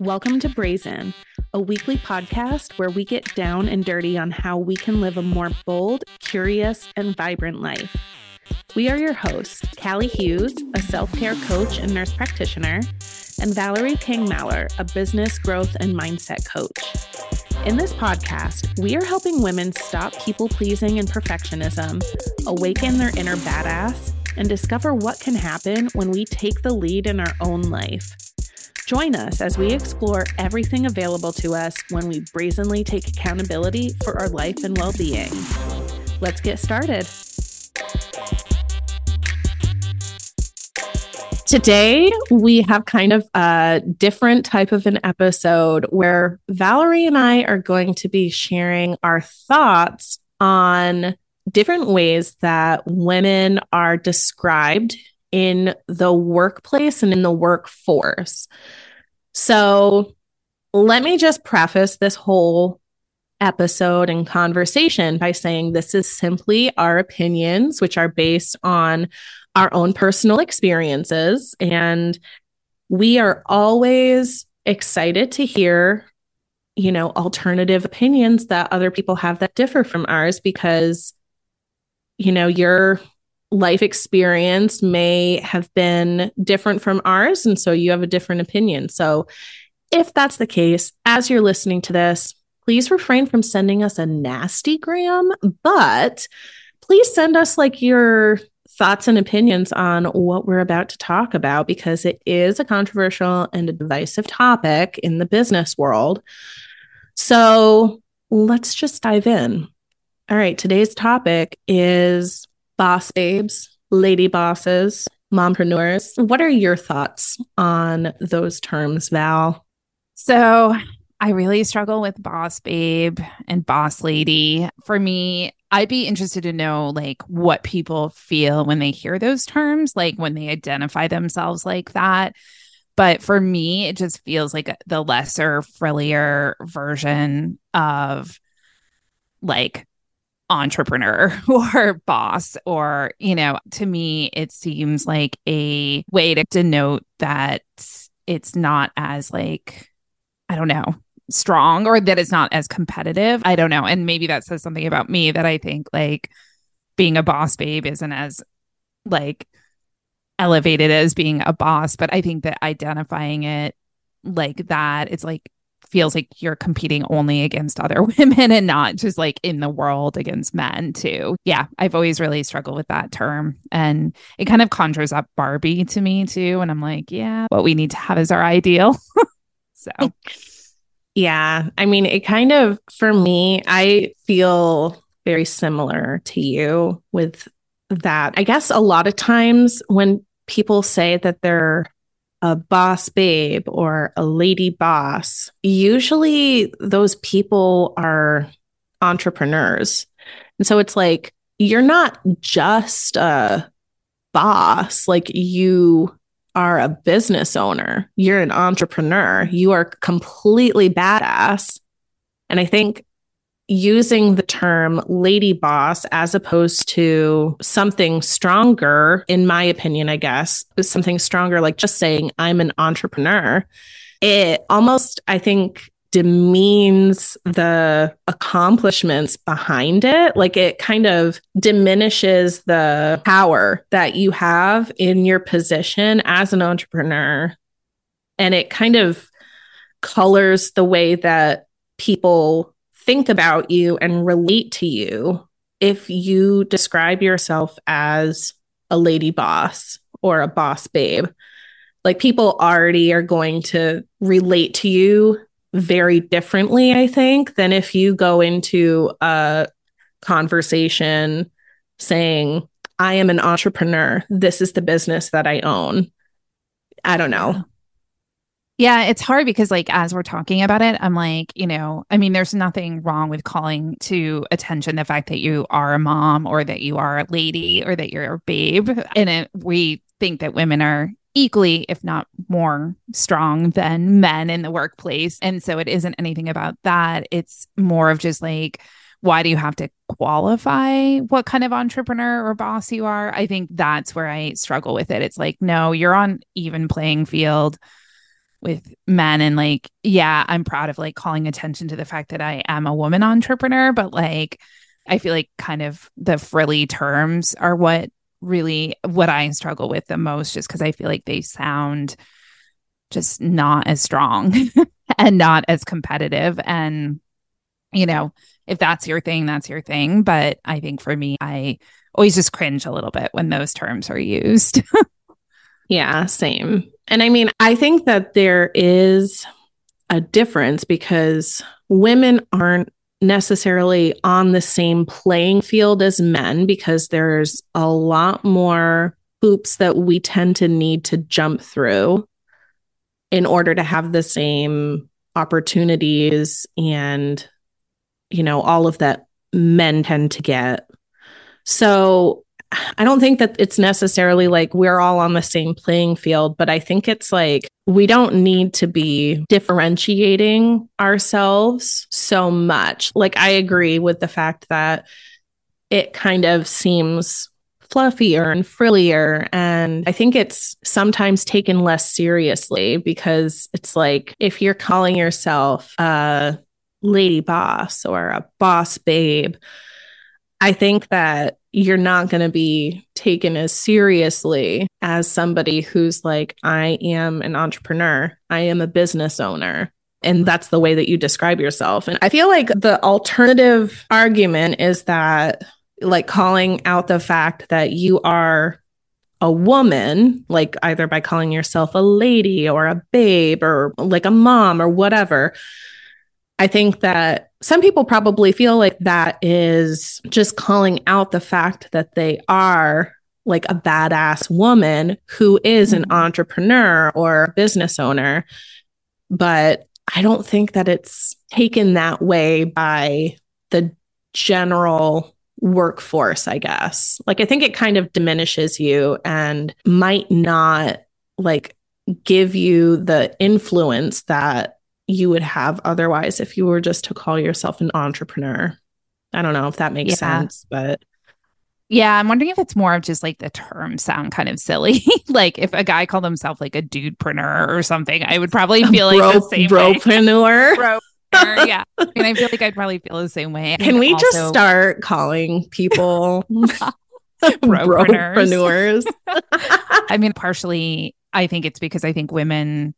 Welcome to Brazen, a weekly podcast where we get down and dirty on how we can live a more bold, curious, and vibrant life. We are your hosts, Calley Hughes, a self care coach and nurse practitioner, and Valerie King Mallar, a business growth and mindset coach. In this podcast, we are helping women stop people pleasing and perfectionism, awaken their inner badass, and discover what can happen when we take the lead in our own life. Join us as we explore everything available to us when we brazenly take accountability for our life and well being. Let's get started. Today, we have kind of a different type of an episode where Valerie and I are going to be sharing our thoughts on different ways that women are described in the workplace and in the workforce. So, let me just preface this whole episode and conversation by saying this is simply our opinions, which are based on our own personal experiences. And we are always excited to hear, you know, alternative opinions that other people have that differ from ours because, you know, you're life experience may have been different from ours. And so you have a different opinion. So if that's the case, as you're listening to this, please refrain from sending us a nasty gram, but please send us like your thoughts and opinions on what we're about to talk about because it is a controversial and a divisive topic in the business world. So let's just dive in. All right, today's topic is boss babes, lady bosses, mompreneurs. What are your thoughts on those terms, Val? So, I really struggle with boss babe and boss lady. For me, I'd be interested to know like what people feel when they hear those terms, like when they identify themselves like that. But for me, it just feels like the lesser, frillier version of like entrepreneur or boss or you know to me it seems like a way to denote that it's not as like i don't know strong or that it's not as competitive. I don't know. And maybe that says something about me that i think like being a boss babe isn't as like elevated as being a boss but i think that identifying it like that it's like feels like you're competing only against other women and not just like in the world against men too. Yeah, I've always really struggled with that term and it kind of conjures up Barbie to me too and I'm like, yeah, what we need to have is our ideal. so yeah, I mean, it kind of for me, I feel very similar to you with that. I guess a lot of times when people say that they're a boss babe or a lady boss, usually those people are entrepreneurs. And so it's like, you're not just a boss, like you are a business owner, you're an entrepreneur, you are completely badass. And I think using the term lady boss as opposed to something stronger, in my opinion, I guess, something stronger, like just saying I'm an entrepreneur, it almost, I think, demeans the accomplishments behind it. Like it kind of diminishes the power that you have in your position as an entrepreneur. And it kind of colors the way that people think about you and relate to you if you describe yourself as a lady boss or a boss babe. Like people already are going to relate to you very differently, I think, than if you go into a conversation saying, I am an entrepreneur. This is the business that I own. I don't know. Yeah, it's hard because, like, as we're talking about it, I'm like, you know, I mean, there's nothing wrong with calling to attention the fact that you are a mom or that you are a lady or that you're a babe. And it, we think that women are equally, if not more strong than men in the workplace. And so it isn't anything about that. It's more of just like, why do you have to qualify what kind of entrepreneur or boss you are? I think that's where I struggle with it. It's like, no, you're on even playing field with men. And like yeah i'm proud of like calling attention to the fact that i am a woman entrepreneur but like i feel like kind of the frilly terms are what really what i struggle with the most just because i feel like they sound just not as strong and not as competitive. And you know if that's your thing that's your thing. But i think for me i always just cringe a little bit when those terms are used. Yeah same and I mean, I think that there is a difference because women aren't necessarily on the same playing field as men because there's a lot more hoops that we tend to need to jump through in order to have the same opportunities and you know all of that men tend to get. So I don't think that it's necessarily like we're all on the same playing field, but I think it's like we don't need to be differentiating ourselves so much. Like, I agree with the fact that it kind of seems fluffier and frillier. And I think it's sometimes taken less seriously because it's like if you're calling yourself a lady boss or a boss babe, I think that you're not going to be taken as seriously as somebody who's like, I am an entrepreneur, I am a business owner. And that's the way that you describe yourself. And I feel like the alternative argument is that, like, calling out the fact that you are a woman, like either by calling yourself a lady or a babe or like a mom or whatever. I think that some people probably feel like that is just calling out the fact that they are like a badass woman who is an mm-hmm. entrepreneur or business owner. But I don't think that it's taken that way by the general workforce, I guess. Like, I think it kind of diminishes you and might not like give you the influence that you would have otherwise if you were just to call yourself an entrepreneur. I don't know if that makes yeah. sense, but yeah, I'm wondering if it's more of just like the terms sound kind of silly. like if a guy called himself like a dudepreneur or something, I would probably feel like bro, the same bropreneur. Bro, yeah. I mean, I feel like I'd probably feel the same way. Can we also... just start calling people bropreneurs? I mean, partially, I think it's because I think women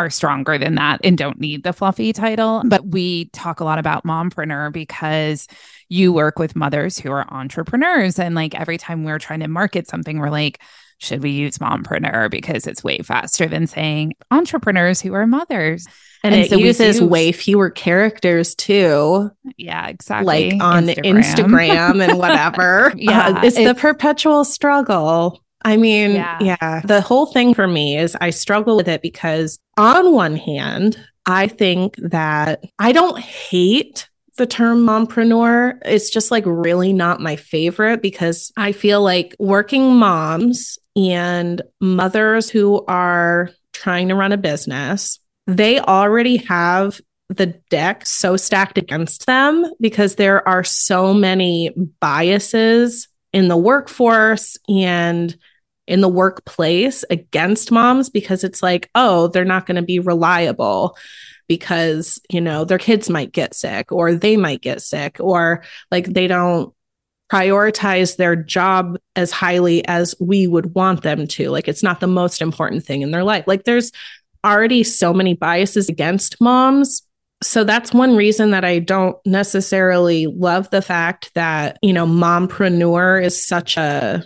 are stronger than that and don't need the fluffy title. But we talk a lot about mompreneur because you work with mothers who are entrepreneurs. And like every time we're trying to market something, we're like, should we use mompreneur because it's way faster than saying entrepreneurs who are mothers. And, and it so uses use, way fewer characters too. Yeah, exactly. Like on Instagram, Instagram and whatever. yeah, uh, it's, it's the perpetual struggle. I mean, yeah. yeah. The whole thing for me is I struggle with it because, on one hand, I think that I don't hate the term mompreneur. It's just like really not my favorite because I feel like working moms and mothers who are trying to run a business, they already have the deck so stacked against them because there are so many biases in the workforce and in the workplace against moms because it's like, oh, they're not going to be reliable because, you know, their kids might get sick or they might get sick or like they don't prioritize their job as highly as we would want them to. Like it's not the most important thing in their life. Like there's already so many biases against moms so that's one reason that I don't necessarily love the fact that, you know, mompreneur is such a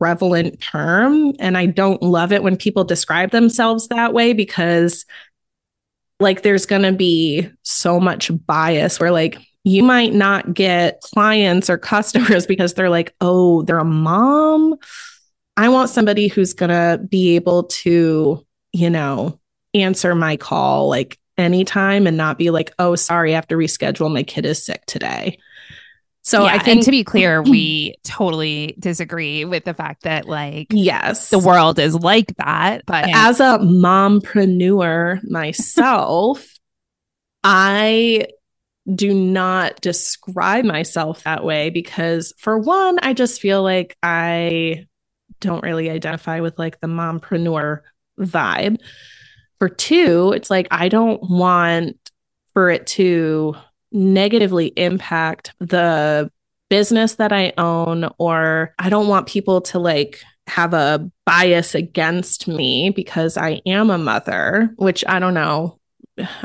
prevalent term. And I don't love it when people describe themselves that way because, like, there's going to be so much bias where, like, you might not get clients or customers because they're like, oh, they're a mom. I want somebody who's going to be able to, you know, answer my call like anytime and not be like, oh, sorry, I have to reschedule. My kid is sick today. So yeah, I think, to be clear, we totally disagree with the fact that like yes, the world is like that. But as a mompreneur myself, I do not describe myself that way because for one, I just feel like I don't really identify with like the mompreneur vibe. for two, it's like I don't want for it to negatively impact the business that I own, or I don't want people to like have a bias against me because I am a mother, which I don't know.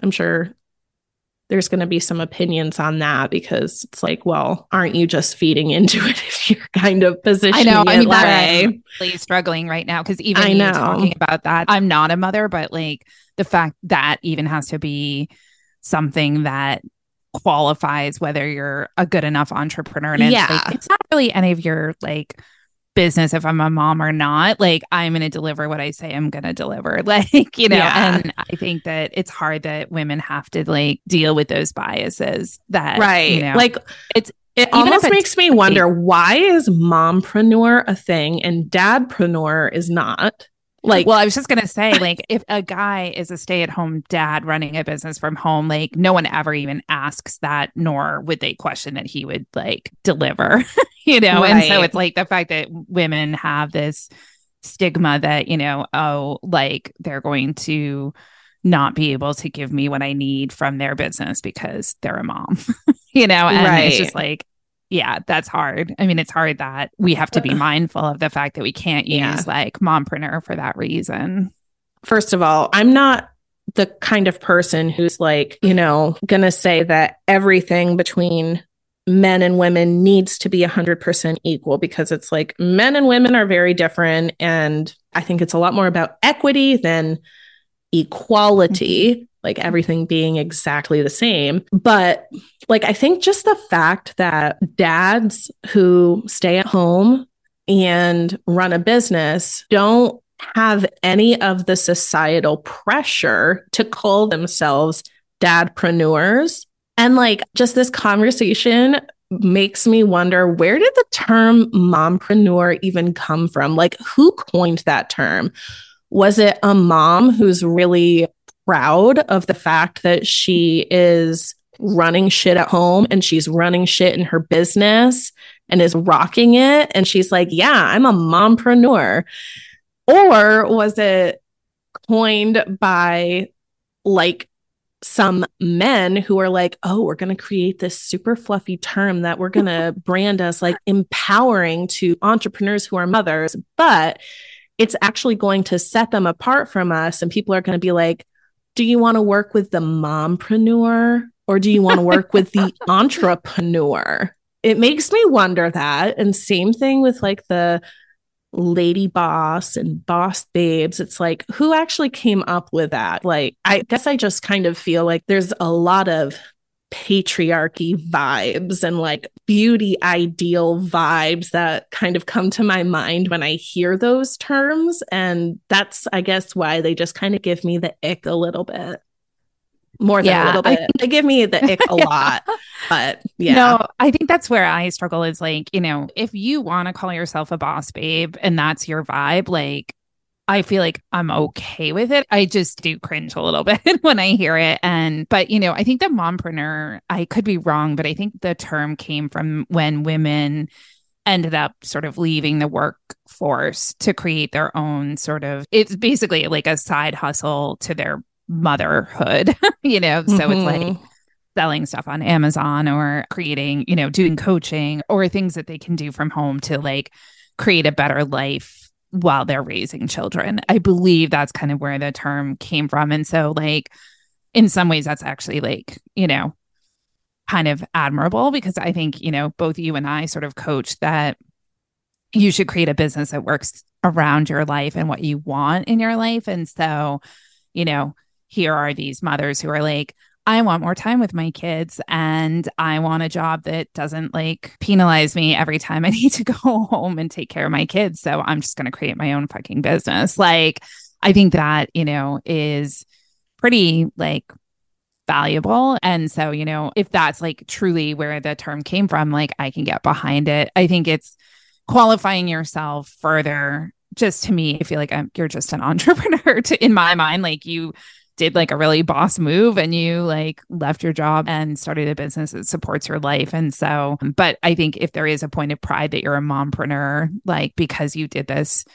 I'm sure there's going to be some opinions on that because it's like, well, aren't you just feeding into it if you're kind of positioning I know. I mean, I'm really struggling right now because even I know. talking about that, I'm not a mother, but like the fact that even has to be something that qualifies whether you're a good enough entrepreneur. And yeah. it's, like, it's not really any of your like business if I'm a mom or not. Like I'm going to deliver what I say I'm going to deliver. Like, you know, yeah. and I think that it's hard that women have to like deal with those biases that right. You know, like it's it almost makes me wonder why is mompreneur a thing and dadpreneur is not? Like, well, I was just going to say, like, if a guy is a stay at home dad running a business from home, like, no one ever even asks that, nor would they question that he would like deliver, you know? Right. And so it's like the fact that women have this stigma that, you know, oh, like they're going to not be able to give me what I need from their business because they're a mom, you know? And right. it's just like, yeah, that's hard. I mean, it's hard that we have to be mindful of the fact that we can't use yeah. like mompreneur for that reason. First of all, I'm not the kind of person who's like, you know, to say that everything between men and women needs to be 100% equal because it's like men and women are very different. And I think it's a lot more about equity than equality. Mm-hmm like everything being exactly the same. But like, I think just the fact that dads who stay at home and run a business don't have any of the societal pressure to call themselves dadpreneurs. And like, just this conversation makes me wonder where did the term mompreneur even come from? Like, who coined that term? Was it a mom who's really proud of the fact that she is running shit at home and she's running shit in her business and is rocking it. And she's like, yeah, I'm a mompreneur. Or was it coined by like some men who are like, oh, we're going to create this super fluffy term that we're going to brand us like empowering to entrepreneurs who are mothers, but it's actually going to set them apart from us. And people are going to be like, do you want to work with the mompreneur or do you want to work with the entrepreneur? It makes me wonder that. And same thing with like the lady boss and boss babes. It's like, who actually came up with that? Like, I guess I just kind of feel like there's a lot of patriarchy vibes and like beauty ideal vibes that kind of come to my mind when I hear those terms. And that's, I guess, why they just kind of give me the ick a little bit. More than yeah, a little bit. I, they give me the ick a lot. But yeah. No, I think that's where I struggle is like, you know, if you want to call yourself a boss babe and that's your vibe, like I feel like I'm okay with it. I just do cringe a little bit when I hear it. And, but, you know, I think the mompreneur, I could be wrong, but I think the term came from when women ended up sort of leaving the workforce to create their own sort of, it's basically like a side hustle to their motherhood, you know? So mm-hmm. it's like, selling stuff on Amazon or creating, you know, doing coaching or things that they can do from home to like create a better life while they're raising children. I believe that's kind of where the term came from. And so, like, in some ways, that's actually like, you know, kind of admirable because I think, you know, both you and I sort of coach that you should create a business that works around your life and what you want in your life. And so, you know, here are these mothers who are like, I want more time with my kids and I want a job that doesn't like penalize me every time I need to go home and take care of my kids. So I'm just going to create my own fucking business. Like, I think that, you know, is pretty like valuable. And so, you know, if that's like truly where the term came from, like I can get behind it. I think it's qualifying yourself further. Just to me, I feel like I'm, you're just an entrepreneur to, in my mind, like you did like a really boss move and you like left your job and started a business that supports your life. And so, but I think if there is a point of pride that you're a mompreneur, like because you did this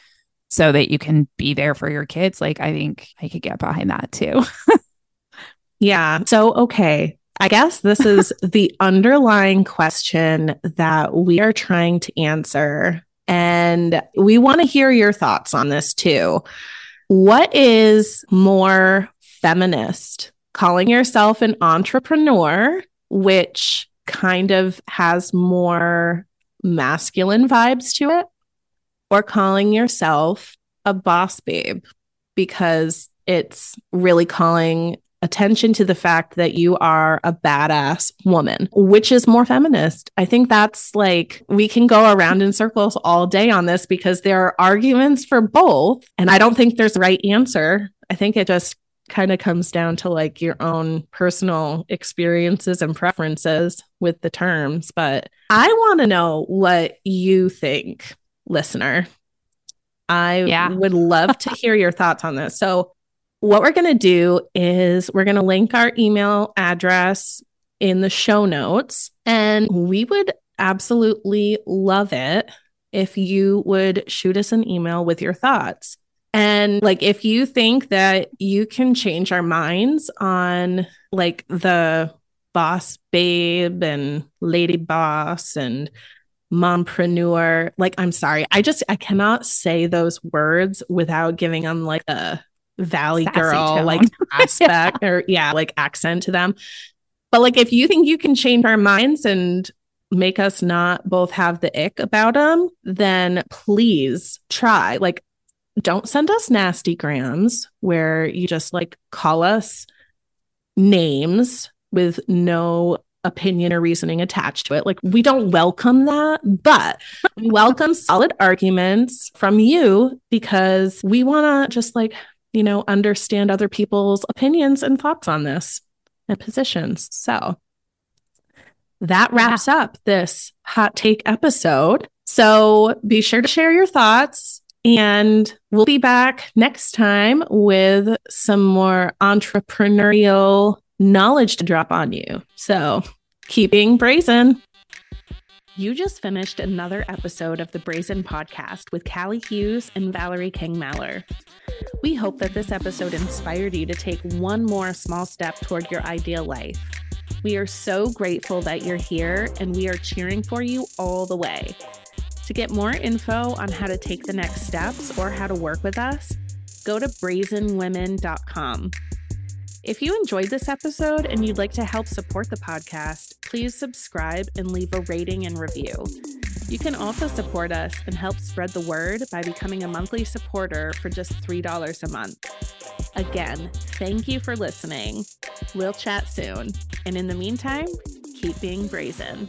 so that you can be there for your kids. Like, I think I could get behind that too. yeah. So, okay. I guess this is the underlying question that we are trying to answer. And we want to hear your thoughts on this too. What is more feminist? Calling yourself an entrepreneur, which kind of has more masculine vibes to it, or calling yourself a boss babe because it's really calling attention to the fact that you are a badass woman, which is more feminist. I think that's like we can go around in circles all day on this because there are arguments for both. And I don't think there's a right answer. I think it just kind of comes down to like your own personal experiences and preferences with the terms. But I want to know what you think, listener. I yeah. would love to hear your thoughts on this. So, what we're going to do is we're going to link our email address in the show notes, and we would absolutely love it if you would shoot us an email with your thoughts. And like, if you think that you can change our minds on like the boss babe and lady boss and mompreneur, like, I'm sorry, I just, I cannot say those words without giving them like a valley Sassy girl tone. like aspect yeah. or yeah, like accent to them. But like, if you think you can change our minds and make us not both have the ick about them, then please try. Like, don't send us nasty grams where you just like call us names with no opinion or reasoning attached to it. Like, we don't welcome that, but we welcome solid arguments from you because we want to just like, you know, understand other people's opinions and thoughts on this and positions. So that wraps up this hot take episode. So be sure to share your thoughts and we'll be back next time with some more entrepreneurial knowledge to drop on you. So keep being brazen. You just finished another episode of the Brazen Podcast with Calley Hughes and Valerie King Mallar. We hope that this episode inspired you to take one more small step toward your ideal life. We are so grateful that you're here and we are cheering for you all the way. To get more info on how to take the next steps or how to work with us, go to brazenwomen.com. If you enjoyed this episode and you'd like to help support the podcast, please subscribe and leave a rating and review. You can also support us and help spread the word by becoming a monthly supporter for just $3 a month. Again, thank you for listening. We'll chat soon. And in the meantime, keep being brazen.